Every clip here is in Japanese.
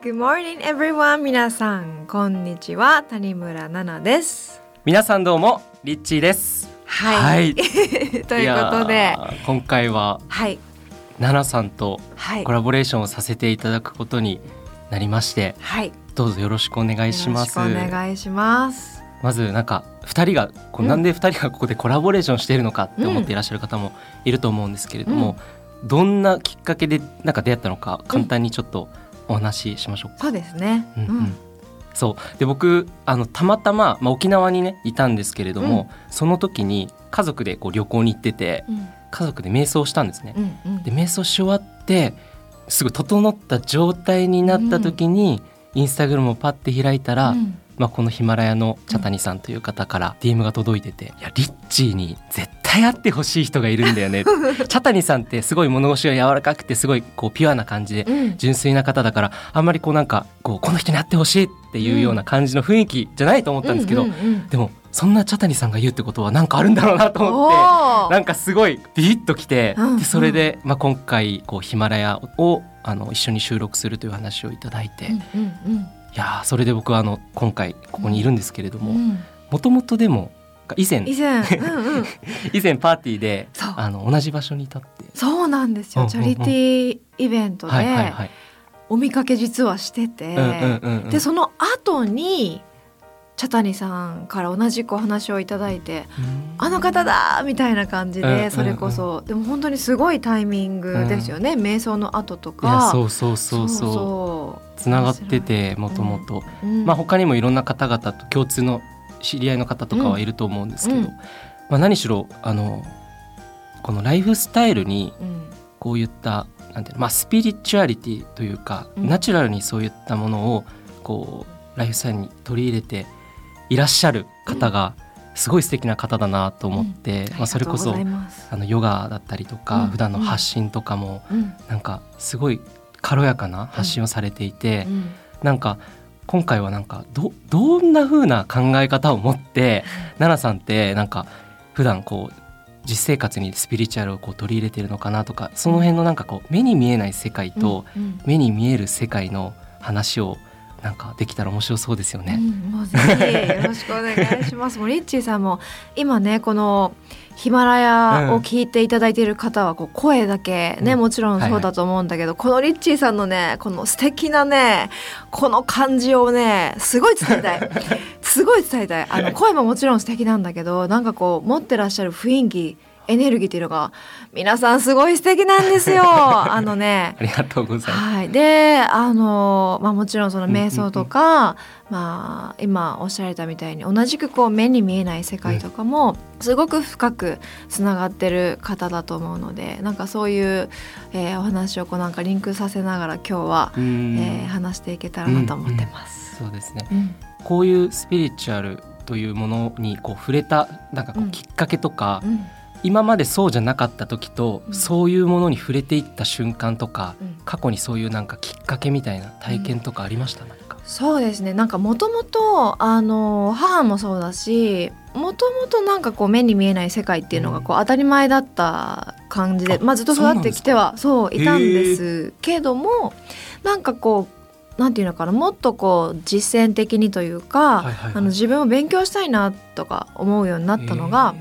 Good morning everyone. 皆さんこんにちは。谷村奈々です。皆さんどうもリッチーです。はい、ということで。今回ははい。奈々さんとはい。コラボレーションをさせていただくことになりましてはい。どうぞよろしくお願いします。よろしくお願いします。まずなんか二人がこううん。なんで二人がここでコラボレーションしているのかって思っていらっしゃる方もいると思うんですけれども、どんなきっかけでなんか出会ったのか簡単にちょっとお話ししましょうか。そうですね。うんうん。そう。で僕あのたまたま、まあ、沖縄にねいたんですけれども、その時に家族でこう旅行に行っててうん。家族で瞑想したんですね。うんうん。で瞑想し終わってすぐ整った状態になった時に、インスタグラムをパッて開いたら、うんまあ、このヒマラヤの茶谷さんという方から DM が届いてて「いやリッチーに絶対会ってほしい人がいるんだよね」茶谷さんってすごい物腰が柔らかくてすごいこうピュアな感じでうん。純粋な方だからあんまりこうなんかこうこの人に会ってほしいっていうような感じの雰囲気じゃないと思ったんですけど、でもそんな茶谷さんが言うってことはなんかあるんだろうなと思って。なんかすごいビビッときて、うんうん。でそれで、まあ、今回こうヒマラヤをあの一緒に収録するという話をいただいて、いうんうんやーそれで僕はあの今回ここにいるんですけれどももともとでも以前以前うんうん。以前パーティーであの同じ場所にいたって。そうなんですよ、うんうんうん。チャリティーイベントはいはいではい。お見かけ実はしてて、うんうんうんうん。でその後に茶谷さんから同じくお話をいただいてうん。あの方だみたいな感じでそれこそ、でも本当にすごいタイミングですよね、瞑想の後とか。そうそうそうそう。つながっててもともと。他にもいろんな方々と共通の知り合いの方とかはいると思うんですけど、うん。まあ何しろあのこのライフスタイルにうん。こういったなんていうのまあスピリチュアリティというか、うん。ナチュラルにそういったものをこうライフスタイルに取り入れていらっしゃる方がすごい素敵な方だなと思って、まあ、それこそあのヨガだったりとか、うん。普段の発信とかもうん。なんかすごい軽やかな発信をされていて、うん。なんか今回はなんかどどんな風な考え方を持って奈々さんってなんか普段こう実生活にスピリチュアルをこう取り入れてるのかなとかその辺のなんかこう目に見えない世界とうん。うん。目に見える世界の話をなんかできたら面白そうですよね。うん、もうぜひよろしくお願いします。もうリッチーさんも今ねこのヒマラヤを聞いていただいている方はこう声だけね、うん。もちろんそうだと思うんだけど、このリッチーさんのねこの素敵なねこの感じをねすごい伝えたい。すごい伝えたい。あの声ももちろん素敵なんだけどなんかこう持ってらっしゃる雰囲気エネルギーっていうのが皆さんすごい素敵なんですよ。あのね。ありがとうございます。はい、であの、まあ、もちろんその瞑想とか、まあ、今おっしゃられたみたいに同じくこう目に見えない世界とかもすごく深くつながってる方だと思うのでなんかそういう、えーお話をこうなんかリンクさせながら今日は、えー話していけたらなと思ってます。そうですね。うん。こういうスピリチュアルというものにこう触れたなんかこううん。きっかけとか、うん今までそうじゃなかった時と、うん。そういうものに触れていった瞬間とかうん。過去にそういうなんかきっかけみたいな体験とかありました、なんか。そうですね。なんかもともとあの母もそうだしもともとなんかこう目に見えない世界っていうのがこう当たり前だった感じで、あまあ、ずっと育ってきてはそういたんですけどもなんかこうなんていうのかなもっとこう実践的にというか、はいはいはい。あの自分を勉強したいなとか思うようになったのが、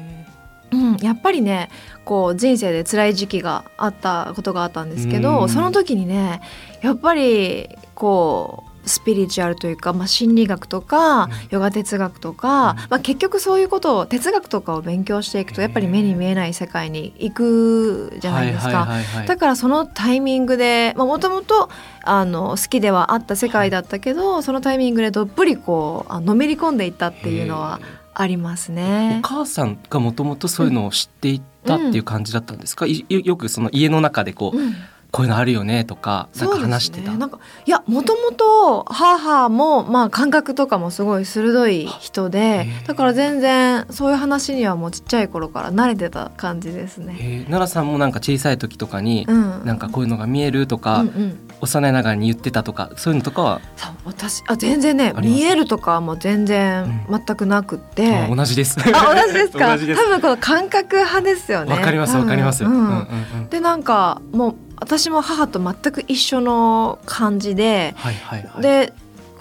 うん、やっぱりねこう人生で辛い時期があったことがあったんですけうん。どその時にねやっぱりこうスピリチュアルというか、まあ、心理学とか、うん。ヨガ哲学とか、うん。まあ、結局そういうことを哲学とかを勉強していくとやっぱり目に見えない世界に行くじゃないですか。だからそのタイミングでもともと好きではあった世界だったけど、そのタイミングでどっぷりこうあのめり込んでいったっていうのはありますね。お。母さんがもともとそういうのを知っていったっていう感じだったんですか、いよくその家の中でこう、うんこういうのあるよねとかなんか話してた、なんかいやもともと母もまあ感覚とかもすごい鋭い人でだから全然そういう話にはもうちっちゃい頃から慣れてた感じですね。え。ー奈良さんもなんか小さい時とかに、うん、なんかこういうのが見えるとか、うんうん。幼いながらに言ってたとかそういうのとかは、私あ全然ね見えるとかはもう全然う全くなくって、あ同じです。あ同じですか？多分この感覚派ですよね。わかりますわかります。うんうんうんうん。でなんかもう私も母と全く一緒の感じで、はいはいはい、で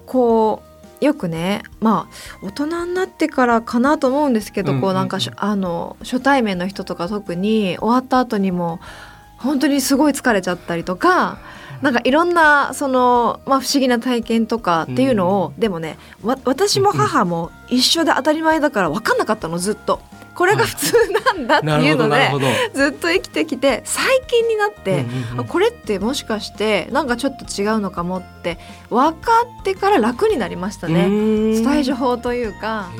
こうよくねまあ大人になってからかなと思うんですけど、うんうんうん。こうなんかあの初対面の人とか特に終わった後にも本当にすごい疲れちゃったりとか。なんかいろんなその、まあ、不思議な体験とかっていうのを、でもねわ私も母も一緒で当たり前だから分かんなかったのずっとこれが普通なんだっていうので。ずっと生きてきて最近になって、うんうんこれってもしかしてなんかちょっと違うのかもって分かってから楽になりましたね。うーん対処法というか